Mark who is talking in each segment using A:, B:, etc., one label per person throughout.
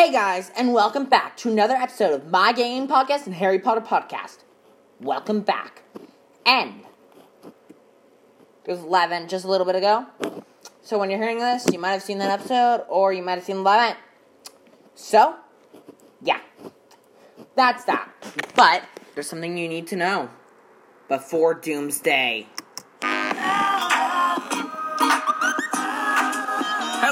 A: Hey guys, and welcome back to another episode of My Game Podcast and Harry Potter Podcast. Welcome back. And it was 11 just a little bit ago. So when you're hearing this, you might have seen that episode or you might have seen 11. So, yeah. That's that. But there's something you need to know before Doomsday.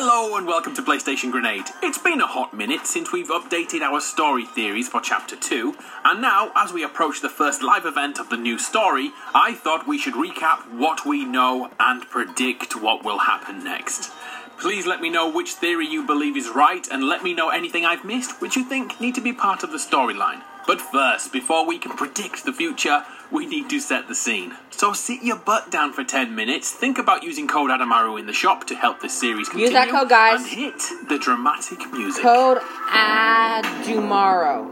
B: Hello and welcome to PlayStation Grenade. It's been a hot minute since we've updated our story theories for Chapter 2, and now, as we approach the first live event of the new story, I thought we should recap what we know and predict what will happen next. Please let me know which theory you believe is right, and let me know anything I've missed which you think need to be part of the storyline. But first, before we can predict the future, we need to set the scene. So sit your butt down for 10 minutes, think about using code Adamaru in the shop to help this series continue.
A: Use that code, guys.
B: And hit the dramatic music.
A: Code Adumaro.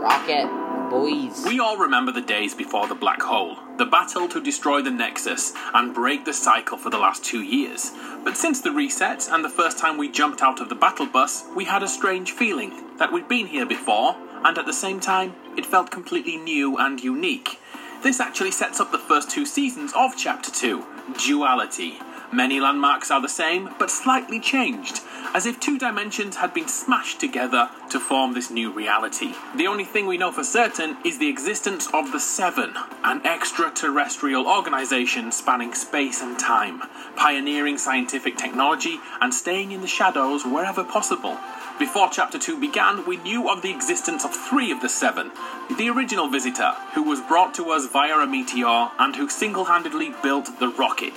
A: Rocket, boys.
B: We all remember the days before the black hole, the battle to destroy the Nexus and break the cycle for the last two years. But since the reset and the first time we jumped out of the battle bus, we had a strange feeling that we'd been here before, and at the same time, it felt completely new and unique. This actually sets up the first two seasons of Chapter 2 Duality. Many landmarks are the same, but slightly changed, as if two dimensions had been smashed together to form this new reality. The only thing we know for certain is the existence of the Seven, an extraterrestrial organization spanning space and time, pioneering scientific technology and staying in the shadows wherever possible. Before Chapter 2 began, we knew of the existence of three of the seven. The original visitor, who was brought to us via a meteor and who single handedly built the rocket.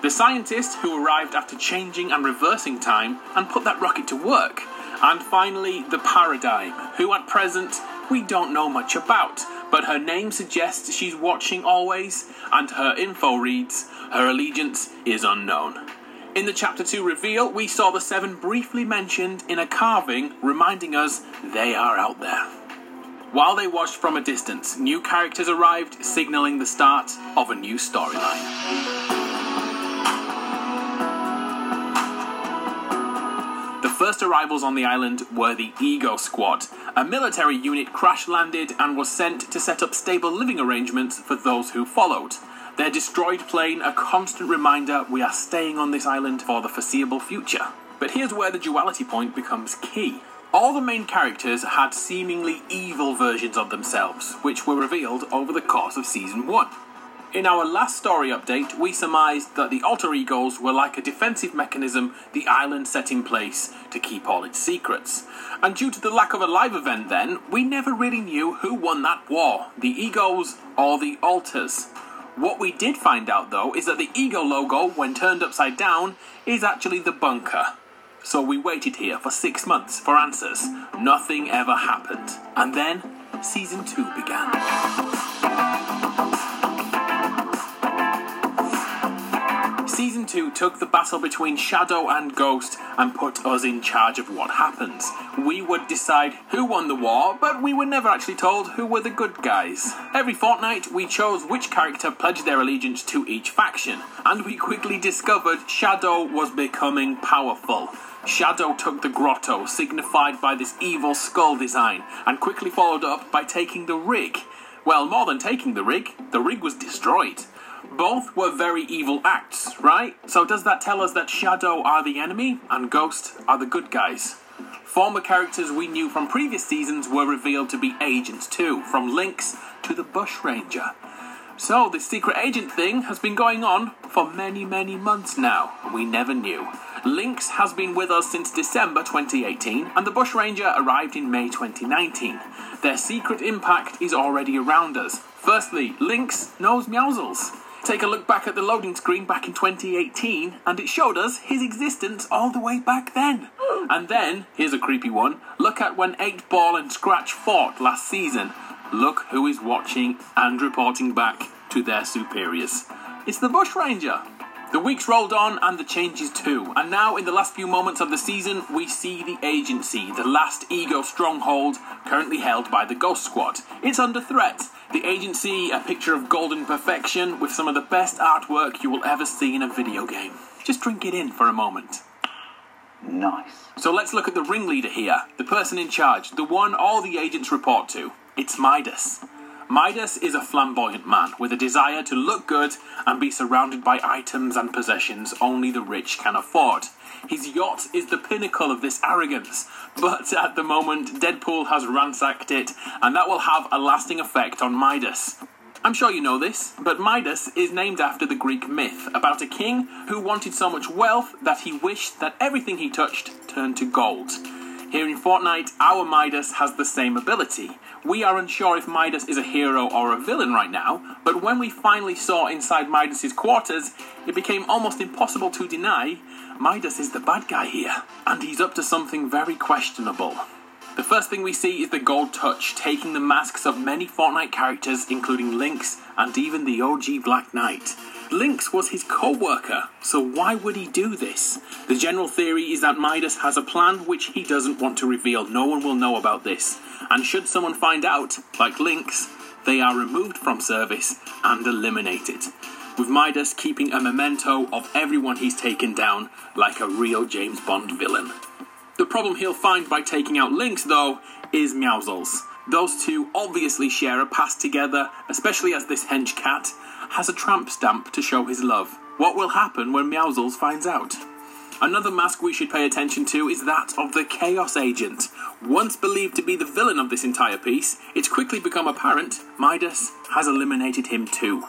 B: The scientist who arrived after changing and reversing time and put that rocket to work. And finally, the Paradigm, who at present we don't know much about, but her name suggests she's watching always, and her info reads, her allegiance is unknown. In the Chapter 2 reveal, we saw the Seven briefly mentioned in a carving, reminding us they are out there. While they watched from a distance, new characters arrived, signaling the start of a new storyline. First arrivals on the island were the Ego Squad. A military unit crash landed and was sent to set up stable living arrangements for those who followed. Their destroyed plane a constant reminder we are staying on this island for the foreseeable future. But here's where the duality point becomes key. All the main characters had seemingly evil versions of themselves, which were revealed over the course of season 1. In our last story update, we surmised that the alter egos were like a defensive mechanism the island set in place to keep all its secrets. And due to the lack of a live event then, we never really knew who won that war the egos or the alters. What we did find out though is that the ego logo, when turned upside down, is actually the bunker. So we waited here for six months for answers. Nothing ever happened. And then season two began. Season 2 took the battle between Shadow and Ghost and put us in charge of what happens. We would decide who won the war, but we were never actually told who were the good guys. Every fortnight, we chose which character pledged their allegiance to each faction, and we quickly discovered Shadow was becoming powerful. Shadow took the grotto, signified by this evil skull design, and quickly followed up by taking the rig. Well, more than taking the rig, the rig was destroyed. Both were very evil acts, right? So does that tell us that Shadow are the enemy and Ghost are the good guys? Former characters we knew from previous seasons were revealed to be agents too, from Lynx to the Bushranger. So this secret agent thing has been going on for many, many months now. We never knew. Lynx has been with us since December 2018, and the Bushranger arrived in May 2019. Their secret impact is already around us. Firstly, Lynx knows Meowscles. Take a look back at the loading screen back in 2018, and it showed us his existence all the way back then. Hmm. And then, here's a creepy one look at when 8 Ball and Scratch fought last season. Look who is watching and reporting back to their superiors. It's the Bush Ranger. The weeks rolled on and the changes too, and now in the last few moments of the season, we see the agency, the last ego stronghold currently held by the Ghost Squad. It's under threat. The agency, a picture of golden perfection with some of the best artwork you will ever see in a video game. Just drink it in for a moment.
C: Nice.
B: So let's look at the ringleader here, the person in charge, the one all the agents report to. It's Midas. Midas is a flamboyant man with a desire to look good and be surrounded by items and possessions only the rich can afford. His yacht is the pinnacle of this arrogance, but at the moment, Deadpool has ransacked it, and that will have a lasting effect on Midas. I'm sure you know this, but Midas is named after the Greek myth about a king who wanted so much wealth that he wished that everything he touched turned to gold. Here in Fortnite, our Midas has the same ability. We are unsure if Midas is a hero or a villain right now, but when we finally saw inside Midas's quarters, it became almost impossible to deny Midas is the bad guy here, and he's up to something very questionable. The first thing we see is the Gold Touch taking the masks of many Fortnite characters, including Lynx and even the OG Black Knight. Lynx was his co worker, so why would he do this? The general theory is that Midas has a plan which he doesn't want to reveal. No one will know about this. And should someone find out, like Lynx, they are removed from service and eliminated. With Midas keeping a memento of everyone he's taken down, like a real James Bond villain. The problem he'll find by taking out Lynx, though, is Meowscles. Those two obviously share a past together, especially as this hench cat has a tramp stamp to show his love. What will happen when Meowscles finds out? Another mask we should pay attention to is that of the Chaos Agent. Once believed to be the villain of this entire piece, it's quickly become apparent Midas has eliminated him too.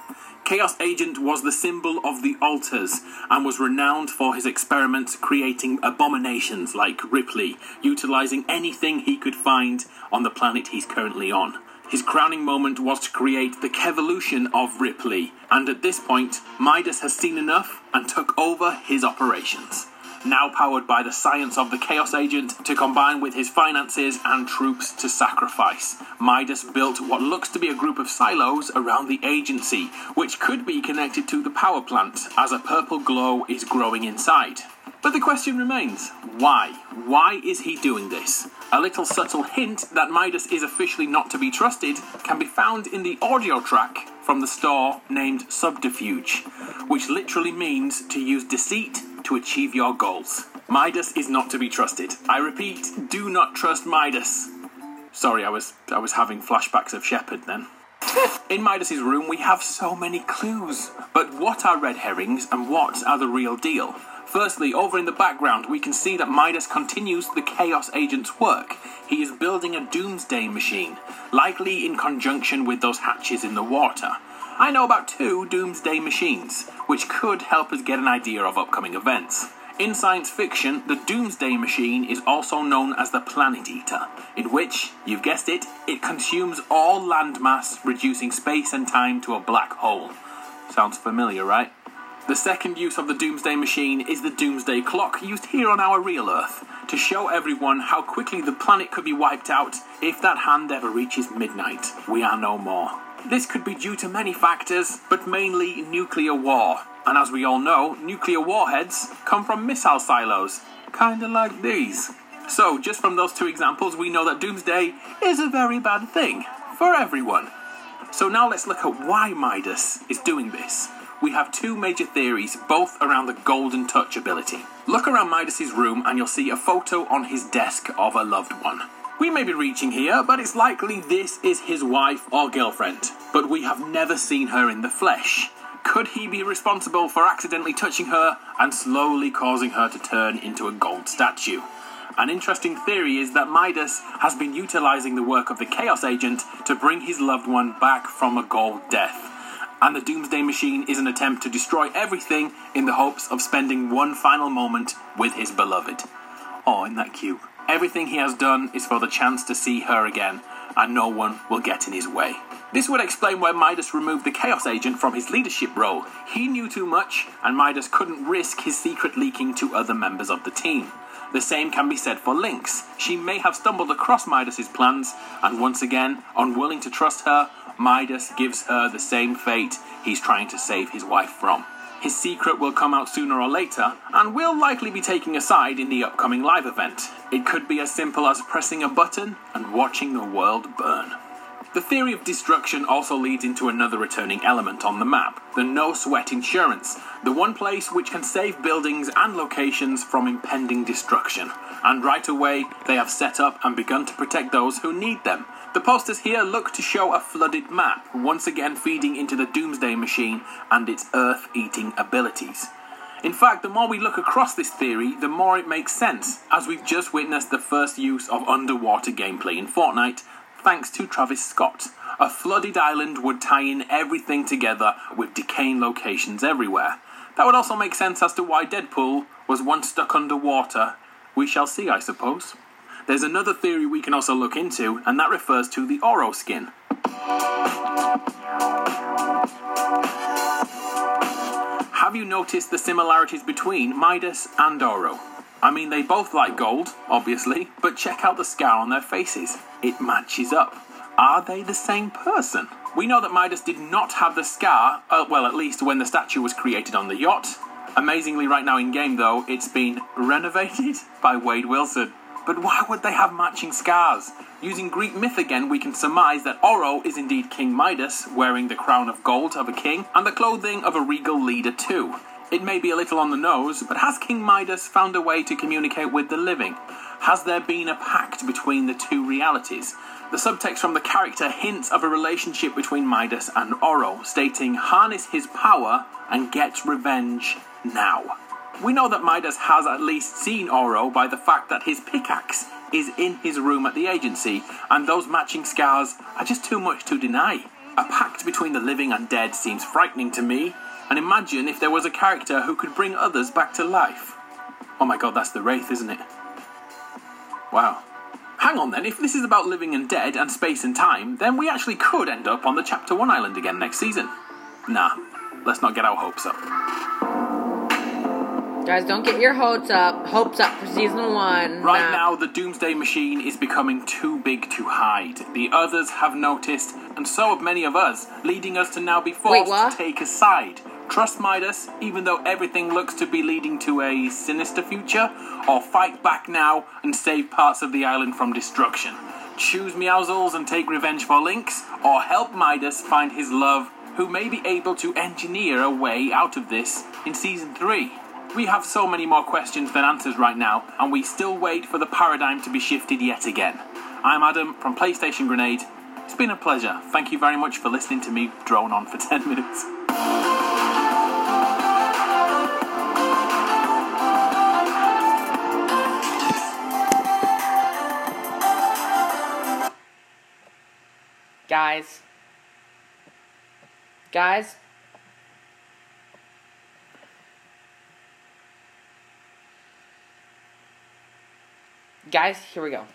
B: Chaos Agent was the symbol of the alters and was renowned for his experiments creating abominations like Ripley, utilizing anything he could find on the planet he's currently on. His crowning moment was to create the Kevolution of Ripley, and at this point, Midas has seen enough and took over his operations. Now powered by the science of the Chaos Agent to combine with his finances and troops to sacrifice, Midas built what looks to be a group of silos around the agency, which could be connected to the power plant as a purple glow is growing inside. But the question remains why? Why is he doing this? A little subtle hint that Midas is officially not to be trusted can be found in the audio track from the store named Subterfuge, which literally means to use deceit to achieve your goals. Midas is not to be trusted. I repeat, do not trust Midas. Sorry, I was I was having flashbacks of Shepard then. In Midas's room, we have so many clues. But what are red herrings and what are the real deal? Firstly, over in the background, we can see that Midas continues the Chaos Agent's work. He is building a doomsday machine, likely in conjunction with those hatches in the water. I know about two doomsday machines, which could help us get an idea of upcoming events. In science fiction, the Doomsday Machine is also known as the Planet Eater, in which, you've guessed it, it consumes all landmass, reducing space and time to a black hole. Sounds familiar, right? The second use of the Doomsday Machine is the Doomsday Clock used here on our real Earth to show everyone how quickly the planet could be wiped out if that hand ever reaches midnight. We are no more. This could be due to many factors, but mainly nuclear war. And as we all know, nuclear warheads come from missile silos, kinda like these. So, just from those two examples, we know that Doomsday is a very bad thing for everyone. So now let's look at why Midas is doing this. We have two major theories, both around the golden touch ability. Look around Midas's room and you'll see a photo on his desk of a loved one. We may be reaching here, but it's likely this is his wife or girlfriend, but we have never seen her in the flesh. Could he be responsible for accidentally touching her and slowly causing her to turn into a gold statue? An interesting theory is that Midas has been utilizing the work of the Chaos Agent to bring his loved one back from a gold death. And the Doomsday Machine is an attempt to destroy everything in the hopes of spending one final moment with his beloved. Oh, isn't that cute? Everything he has done is for the chance to see her again, and no one will get in his way. This would explain why Midas removed the Chaos Agent from his leadership role. He knew too much, and Midas couldn't risk his secret leaking to other members of the team. The same can be said for Lynx. She may have stumbled across Midas's plans, and once again, unwilling to trust her, Midas gives her the same fate he's trying to save his wife from. His secret will come out sooner or later, and will likely be taking a side in the upcoming live event. It could be as simple as pressing a button and watching the world burn. The theory of destruction also leads into another returning element on the map the no sweat insurance, the one place which can save buildings and locations from impending destruction. And right away, they have set up and begun to protect those who need them. The posters here look to show a flooded map, once again feeding into the Doomsday Machine and its earth eating abilities. In fact, the more we look across this theory, the more it makes sense, as we've just witnessed the first use of underwater gameplay in Fortnite, thanks to Travis Scott. A flooded island would tie in everything together with decaying locations everywhere. That would also make sense as to why Deadpool was once stuck underwater. We shall see, I suppose. There's another theory we can also look into, and that refers to the Oro skin. Have you noticed the similarities between Midas and Oro? I mean, they both like gold, obviously, but check out the scar on their faces. It matches up. Are they the same person? We know that Midas did not have the scar, uh, well, at least when the statue was created on the yacht. Amazingly, right now in game, though, it's been renovated by Wade Wilson. But why would they have matching scars? Using Greek myth again, we can surmise that Oro is indeed King Midas, wearing the crown of gold of a king and the clothing of a regal leader, too. It may be a little on the nose, but has King Midas found a way to communicate with the living? Has there been a pact between the two realities? The subtext from the character hints of a relationship between Midas and Oro, stating, harness his power and get revenge now. We know that Midas has at least seen Oro by the fact that his pickaxe is in his room at the agency, and those matching scars are just too much to deny. A pact between the living and dead seems frightening to me, and imagine if there was a character who could bring others back to life. Oh my god, that's the Wraith, isn't it? Wow. Hang on then, if this is about living and dead and space and time, then we actually could end up on the Chapter 1 island again next season. Nah, let's not get our hopes up.
A: Guys, don't get your hopes up. Hopes up for season one.
B: Right
A: Nah.
B: now, the Doomsday Machine is becoming too big to hide. The others have noticed, and so have many of us, leading us to now be forced
A: what?
B: to take a side. Trust Midas, even though everything looks to be leading to a sinister future, or fight back now and save parts of the island from destruction. Choose Meowscles and take revenge for Lynx, or help Midas find his love, who may be able to engineer a way out of this in season 3. We have so many more questions than answers right now, and we still wait for the paradigm to be shifted yet again. I'm Adam from PlayStation Grenade. It's been a pleasure. Thank you very much for listening to me drone on for 10 minutes.
A: Guys. Guys. Guys, here we go.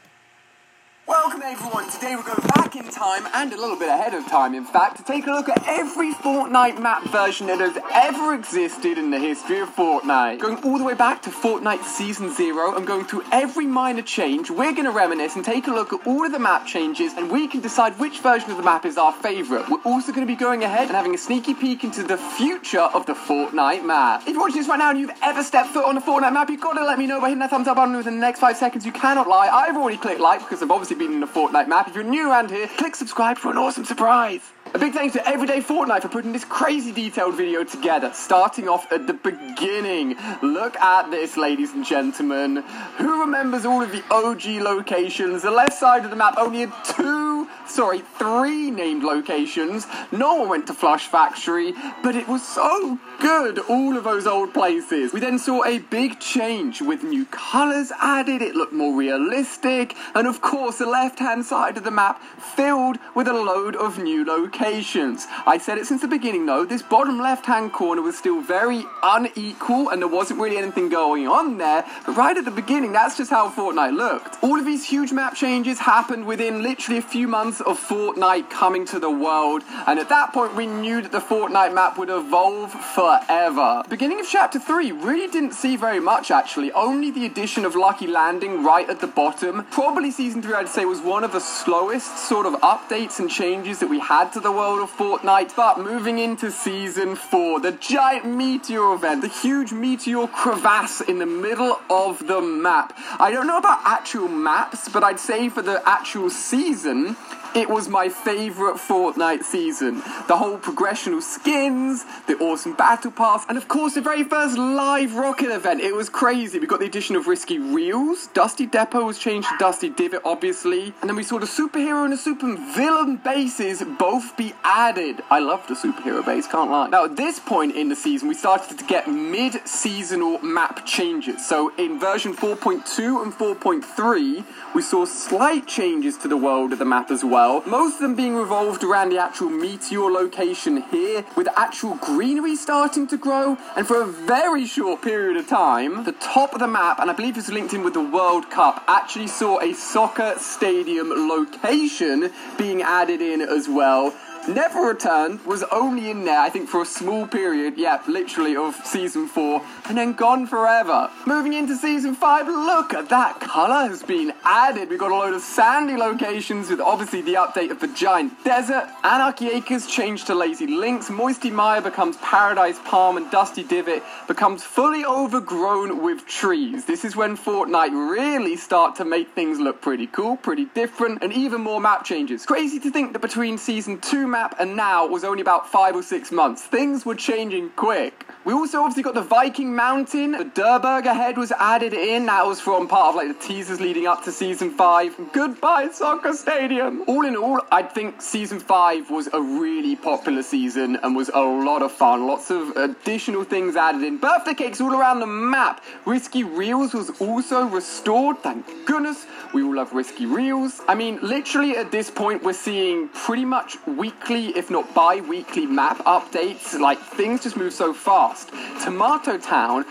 D: Welcome everyone, today we're going back in time and a little bit ahead of time in fact to take a look at every Fortnite map version that has ever existed in the history of Fortnite. Going all the way back to Fortnite Season 0 and going through every minor change, we're going to reminisce and take a look at all of the map changes and we can decide which version of the map is our favourite. We're also going to be going ahead and having a sneaky peek into the future of the Fortnite map. If you're watching this right now and you've ever stepped foot on a Fortnite map, you've got to let me know by hitting that thumbs up button within the next five seconds. You cannot lie. I've already clicked like because I've obviously been in a Fortnite map. If you're new around here, click subscribe for an awesome surprise. A big thanks to Everyday Fortnite for putting this crazy detailed video together, starting off at the beginning. Look at this, ladies and gentlemen. Who remembers all of the OG locations? The left side of the map only had two, sorry, three named locations. No one went to Flush Factory, but it was so good, all of those old places. We then saw a big change with new colours added, it looked more realistic, and of course, the left hand side of the map filled with a load of new locations. I said it since the beginning though, this bottom left hand corner was still very unequal and there wasn't really anything going on there, but right at the beginning, that's just how Fortnite looked. All of these huge map changes happened within literally a few months of Fortnite coming to the world, and at that point, we knew that the Fortnite map would evolve forever. Beginning of chapter 3 really didn't see very much actually, only the addition of Lucky Landing right at the bottom. Probably season 3, I'd say, was one of the slowest sort of updates and changes that we had to the world of Fortnite. But moving into season 4, the giant meteor event, the huge meteor crevasse in the middle of the map. I don't know about actual maps, but I'd say for the actual season, it was my favourite Fortnite season. The whole progression of skins, the awesome battle pass, and of course the very first live rocket event. It was crazy. We got the addition of Risky Reels, Dusty Depot was changed to Dusty Divot, obviously, and then we saw the superhero and the super villain bases both be added. I love the superhero base, can't lie. Now at this point in the season, we started to get mid-seasonal map changes. So in version 4.2 and 4.3, we saw slight changes to the world of the map as well. Most of them being revolved around the actual meteor location here, with actual greenery starting to grow. And for a very short period of time, the top of the map, and I believe it's linked in with the World Cup, actually saw a soccer stadium location being added in as well. Never returned, was only in there, I think, for a small period, yeah, literally, of season four, and then gone forever. Moving into season five, look at that colour has been added. We've got a load of sandy locations with obviously the update of the giant desert. Anarchy Acres changed to Lazy Links, Moisty Mire becomes Paradise Palm, and Dusty Divot becomes fully overgrown with trees. This is when Fortnite really start to make things look pretty cool, pretty different, and even more map changes. Crazy to think that between season two map and now was only about five or six months. Things were changing quick. We also obviously got the Viking Mountain. The Durburger head was added in. That was from part of like the teasers leading up to season five. Goodbye, Soccer Stadium. All in all, I think season five was a really popular season and was a lot of fun. Lots of additional things added in. Birthday cakes all around the map. Risky Reels was also restored. Thank goodness. We all love Risky Reels. I mean, literally at this point, we're seeing pretty much weekly, if not bi weekly, map updates. Like, things just move so fast. Tomato Town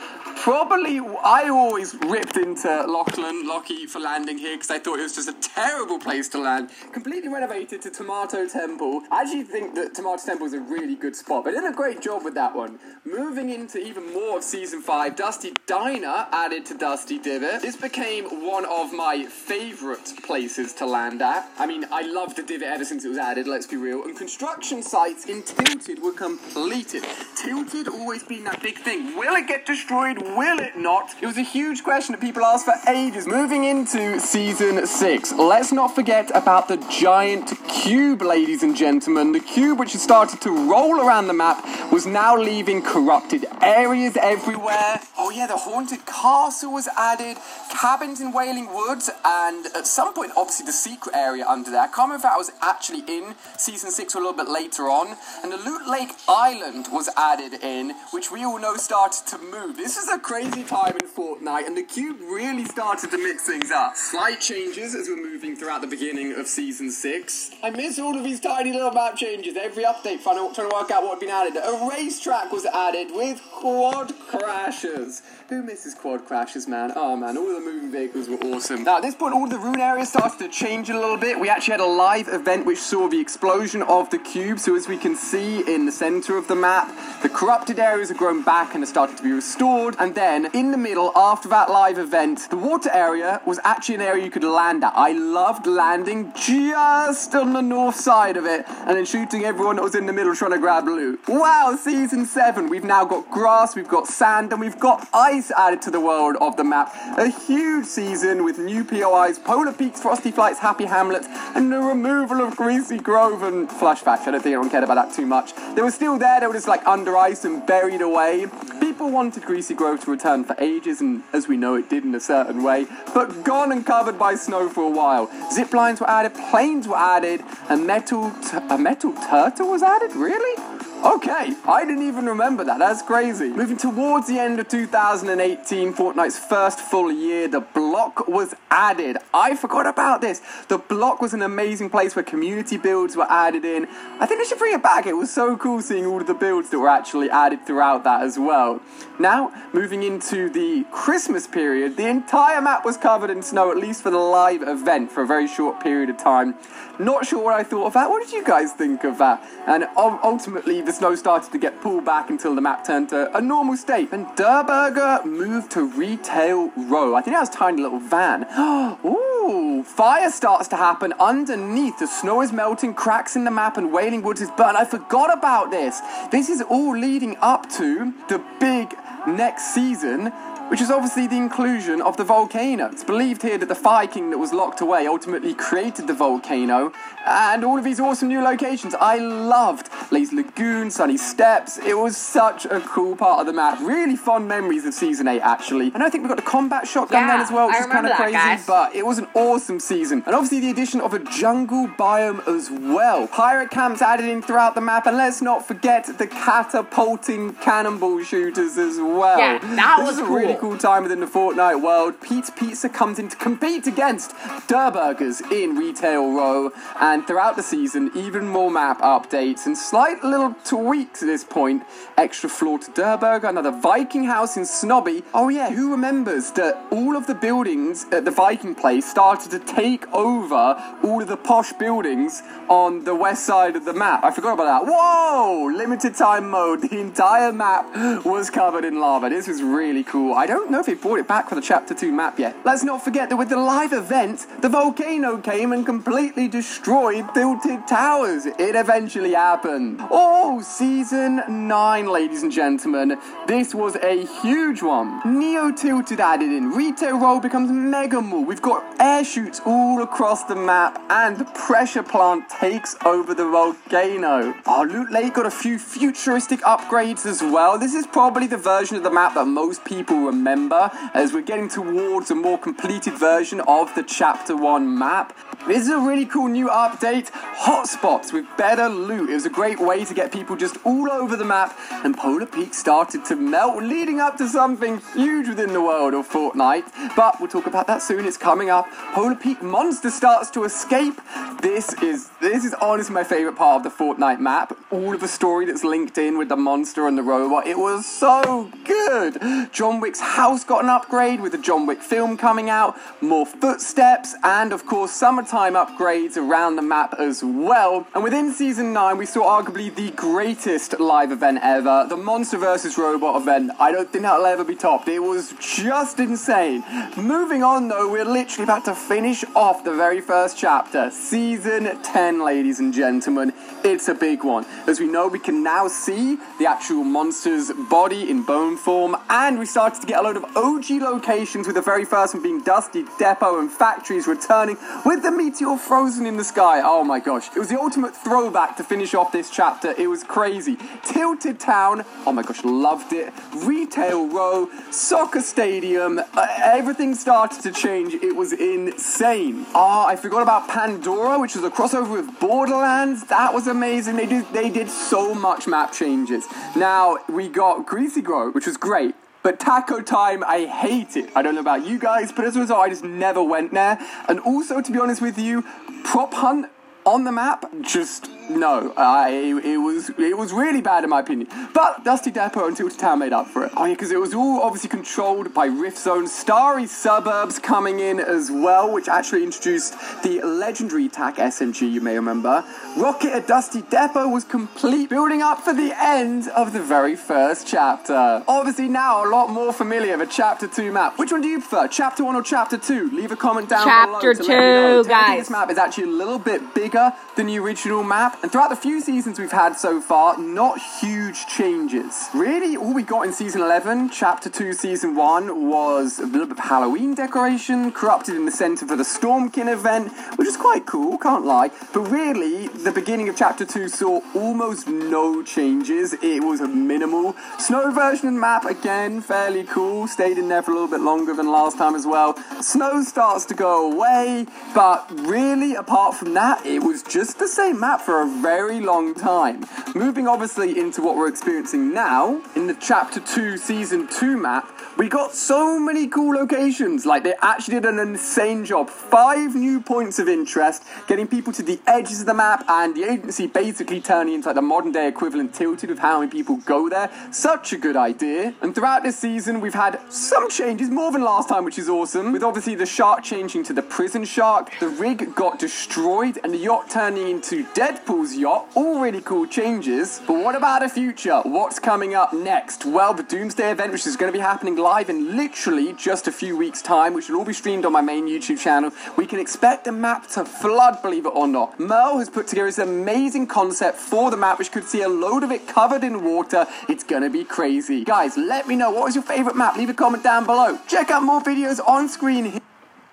D: Probably, I always ripped into Lachlan, Lockie for landing here because I thought it was just a terrible place to land. Completely renovated to Tomato Temple. I actually think that Tomato Temple is a really good spot, but did a great job with that one. Moving into even more of season five, Dusty Diner added to Dusty Divot. This became one of my favourite places to land at. I mean, I loved the divot ever since it was added, let's be real. And construction sites in Tilted were completed. Tilted always been that big thing. Will it get destroyed? Will it not? It was a huge question that people asked for ages. Moving into season six, let's not forget about the giant cube, ladies and gentlemen. The cube, which had started to roll around the map, was now leaving corrupted areas everywhere. Yeah, the haunted castle was added, cabins in Wailing Woods, and at some point, obviously, the secret area under there. I can't remember if that was actually in season six or a little bit later on. And the Loot Lake Island was added in, which we all know started to move. This is a crazy time in Fortnite, and the cube really started to mix things up. Slight changes as we're moving throughout the beginning of season six. I miss all of these tiny little map changes. Every update, trying to, work out what had been added. A racetrack was added with quad crashers. Who misses quad crashes, man? Oh man, all the moving vehicles were awesome. Now at this point, all the rune areas started to change a little bit. We actually had a live event which saw the explosion of the cube. So as we can see in the center of the map, the corrupted areas have grown back and are starting to be restored. And then in the middle, after that live event, the water area was actually an area you could land at. I loved landing just on the north side of it and then shooting everyone that was in the middle trying to grab loot. Wow, season seven. We've now got grass, we've got sand, and we've got ice added to the world of the map. A huge season with new POIs, Polar Peaks, Frosty Flights, Happy Hamlets, and the removal of Greasy Grove and Flush Factory. I don't think anyone cared about that too much. They were still there, they were just like under ice and buried away. People wanted Greasy Grove to return for ages, and as we know, it did in a certain way, but gone and covered by snow for a while. Zip lines were added, planes were added, a metal a metal turtle was added. Really? Okay, I didn't even remember that. That's crazy. Moving towards the end of 2018, Fortnite's first full year, the block was added. I forgot about this. The block was an amazing place where community builds were added in. I think they should bring it back. It was so cool seeing all of the builds that were actually added throughout that as well. Now, moving into the Christmas period, the entire map was covered in snow, at least for the live event, for a very short period of time. Not sure what I thought of that. What did you guys think of that? And ultimately, the snow started to get pulled back until the map turned to a normal state. And Durburger moved to Retail Row. I think that was tiny little van. Ooh, fire starts to happen underneath. The snow is melting, cracks in the map, and Wailing Woods is burnt. I forgot about this. This is all leading up to the big next season, which is obviously the inclusion of the volcano. It's believed here that the Fire King that was locked away ultimately created the volcano and all of these awesome new locations. I loved Lazy Lagoon, Sunny Steps. It was such a cool part of the map. Really fond memories of Season 8, actually. And I think we got the combat shotgun
A: Yeah,
D: then as well, which
A: I
D: is kind of crazy,
A: guys.
D: but it was an awesome season. And obviously the addition of a jungle biome as well. Pirate camps added in throughout the map, and let's not forget the catapulting cannonball shooters as well.
A: Yeah, that was
D: a really
A: cool.
D: Cool time within the Fortnite world. Pete's Pizza comes in to compete against Durburgers in Retail Row, and throughout the season, even more map updates and slight little tweaks at this point. Extra floor to Durburger, another Viking house in Snobby. Oh yeah, who remembers that all of the buildings at the Viking place started to take over all of the posh buildings on the west side of the map? I forgot about that. Whoa! Limited time mode. The entire map was covered in lava. This was really cool. I don't know if they brought it back for the Chapter 2 map yet. Let's not forget that with the live event, the volcano came and completely destroyed Tilted Towers. It eventually happened. Oh, Season 9, ladies and gentlemen. This was a huge one. Neo Tilted added in. Retail Row becomes Mega Mall. We've got air shoots all across the map, and the pressure plant takes over the volcano. Our Loot Lake got a few futuristic upgrades as well. This is probably the version of the map that most people remember, as we're getting towards a more completed version of the Chapter 1 map. This is a really cool new update. Hotspots with better loot. It was a great way to get people just all over the map, and Polar Peak started to melt, leading up to something huge within the world of Fortnite. But we'll talk about that soon. It's coming up. Polar Peak monster starts to escape. This is this is honestly my favorite part of the Fortnite map. All of the story that's linked in with the monster and the robot. It was so good. John Wick's house got an upgrade with the John Wick film coming out, more footsteps, and of course summertime upgrades around the map as well. And within season 9, we saw arguably the greatest live event ever, the Monster vs. Robot event. I don't think that'll ever be topped. It was just insane. Moving on though, we're literally about to finish off the very first chapter, season 10, ladies and gentlemen. It's a big one. As we know, we can now see the actual monster's body in bone form, and we started to get a load of OG locations, with the very first one being Dusty Depot and factories returning with the meteor frozen in the sky. Oh my gosh. It was the ultimate throwback to finish off this chapter. It was crazy. Tilted Town, oh my gosh, loved it. Retail Row, Soccer Stadium, uh, everything started to change. It was insane. Ah, I forgot about Pandora, which was a crossover with Borderlands. That was amazing. They did they did so much map changes. Now we got Greasy Grove, which was great. But Taco Time, I hate it. I don't know about you guys, but as a result, I just never went there. And also, to be honest with you, Prop Hunt on the map, just no. I it was it was really bad in my opinion. But Dusty Depot and Tilted Town made up for it. Oh yeah, because it was all obviously controlled by Rift Zone. Starry Suburbs coming in as well, which actually introduced the legendary TAC SMG. You may remember. Rocket at Dusty Depot was complete, building up for the end of the very first chapter. Obviously now a lot more familiar with Chapter Two map. Which one do you prefer, Chapter One or Chapter Two? Leave a comment down
A: Chapter
D: below. to let me know.
A: two, guys.
D: This map is actually a little bit bigger than the original map, and throughout the few seasons we've had so far, not huge changes. Really, all we got in season 11, chapter 2, season 1, was a little bit of Halloween decoration, corrupted in the center for the Stormkin event, which is quite cool, can't lie. But really, the beginning of chapter 2 saw almost no changes. It was a minimal. Snow version of map, again, fairly cool, stayed in there for a little bit longer than last time as well. Snow starts to go away, but really, apart from that, it was just the same map for a a very long time. Moving obviously into what we're experiencing now, in the Chapter 2 Season 2 map, we got so many cool locations. Like, they actually did an insane job. Five new points of interest, getting people to the edges of the map, and the agency basically turning into like the modern day equivalent tilted of how many people go there. Such a good idea. And throughout this season, we've had some changes, more than last time, which is awesome. With obviously the shark changing to the prison shark, the rig got destroyed, and the yacht turning into Deadpool's yacht. All really cool changes. But what about the future? What's coming up next? Well, the Doomsday event, which is going to be happening live in literally just a few weeks' time, which will all be streamed on my main YouTube channel. We can expect the map to flood, believe it or not. Merle has put together this amazing concept for the map, which could see a load of it covered in water. It's gonna be crazy. Guys, let me know what was your favorite map. Leave a comment down below. Check out more videos on screen.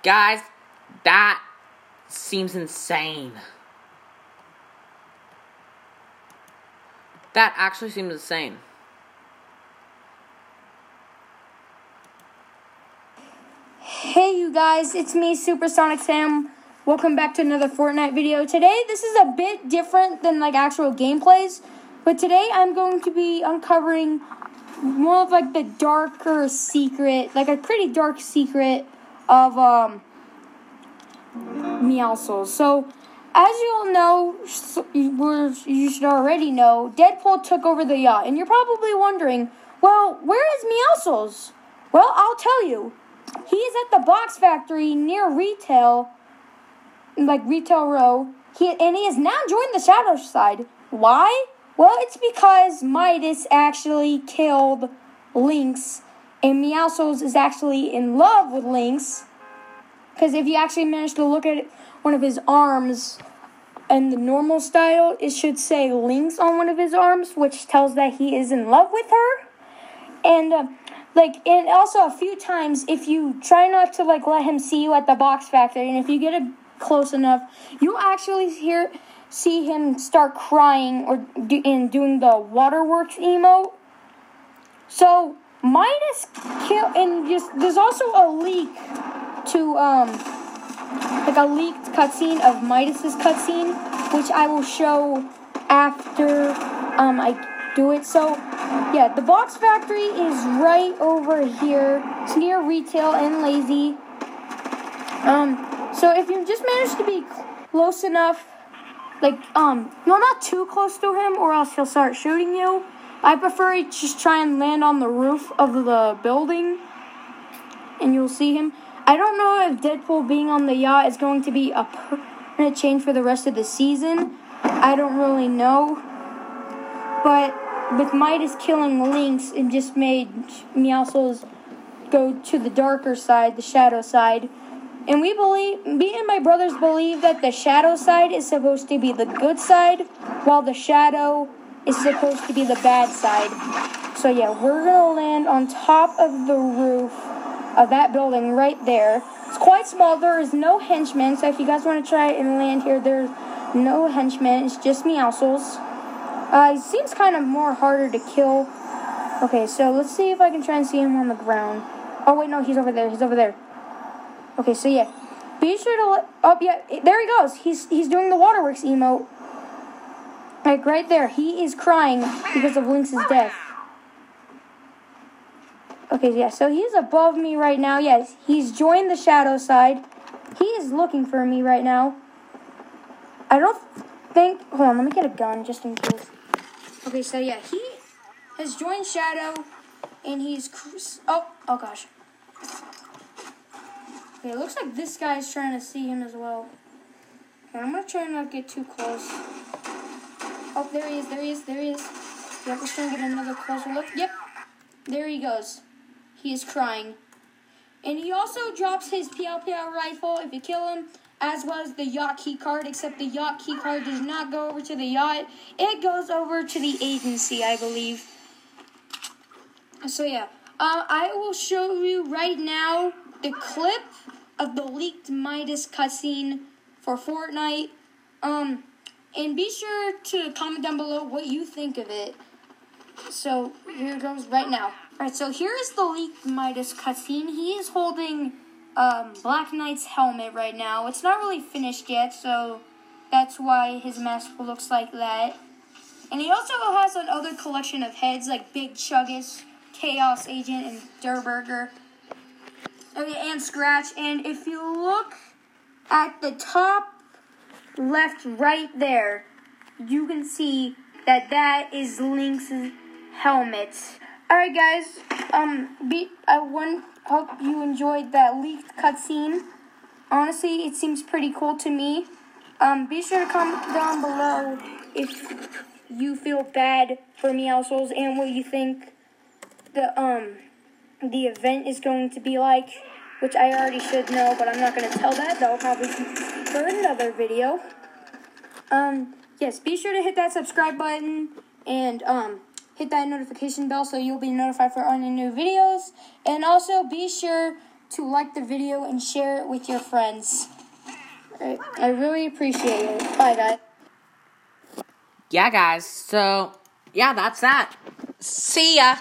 A: Guys, that seems insane. That actually seems insane.
E: Hey you guys, it's me, Supersonic Sam. Welcome back to another Fortnite video. Today, this is a bit different than like actual gameplays, but today I'm going to be uncovering more of like the darker secret, like a pretty dark secret of um Meowscles. So, as you all know, you should already know, Deadpool took over the yacht, and you're probably wondering, well, where is Meowscles? Well, I'll tell you. He is at the box factory near retail, like retail row. He and he has now joined the shadow side. Why? Well, it's because Midas actually killed Lynx, and Meowscles is actually in love with Lynx. Because if you actually manage to look at one of his arms in the normal style, it should say Lynx on one of his arms, which tells that he is in love with her. And uh, like, and also a few times, if you try not to like let him see you at the box factory, and if you get it close enough, you'll actually hear see him start crying or do, and doing the waterworks emote. So Midas kill, and just there's also a leak to um like a leaked cutscene of Midas's cutscene, which I will show after um I do it. So yeah, the box factory is right over here. It's near retail and lazy. Um, so if you just manage to be close enough, like um, no, not too close to him, or else he'll start shooting you. I prefer you just try and land on the roof of the building, and you'll see him. I don't know if Deadpool being on the yacht is going to be a permanent change for the rest of the season. I don't really know. But with Midas killing Lynx, it just made Meowscles go to the darker side, the shadow side. And we believe, me and my brothers believe that the shadow side is supposed to be the good side, while the shadow is supposed to be the bad side. So yeah, we're gonna land on top of the roof of that building right there. It's quite small. There is no henchmen, so if you guys want to try and land here, there's no henchmen. It's just Meowscles. Uh, he seems kind of more harder to kill. Okay, so let's see if I can try and see him on the ground. Oh wait, no, he's over there. He's over there. Okay, so yeah, be sure to let. Oh yeah, there he goes. He's he's doing the waterworks emote. Like right there, he is crying because of Lynx's death. Okay, yeah, so he's above me right now. Yes, he's joined the shadow side. He is looking for me right now. I don't think. Hold on, let me get a gun just in case. Okay, so yeah, he has joined Shadow, and he's oh oh gosh. Okay, it looks like this guy is trying to see him as well. Okay, I'm gonna try not to get too close. Oh, there he is, there he is, there he is. Yep, let's try and get another closer look. Yep, there he goes. He is crying. And he also drops his PLPL rifle if you kill him, as well as the yacht key card, except the yacht key card does not go over to the yacht. It goes over to the agency, I believe. So yeah, uh, I will show you right now the clip of the leaked Midas cutscene for Fortnite. Um, and be sure to comment down below what you think of it. So here it goes right now. Alright, so here is the leaked Midas cutscene. He is holding um, Black Knight's helmet right now. It's not really finished yet, so That's why his mask looks like that. And he also has another collection of heads like Big Chuggus, Chaos Agent, and Durburger. And Scratch. And if you look at the top left right there, you can see that that is Link's helmet. All right, guys. Um, be, I want hope you enjoyed that leaked cutscene. Honestly, it seems pretty cool to me. Um, be sure to comment down below if you feel bad for Meowscles and what you think the um the event is going to be like, which I already should know, but I'm not going to tell that. That'll probably be for another video. Um, yes, be sure to hit that subscribe button and um hit that notification bell so you'll be notified for any new videos. And also be sure to like the video and share it with your friends. Alright, I really appreciate it. Bye, guys.
A: Yeah, guys. So, yeah, that's that.
F: See ya.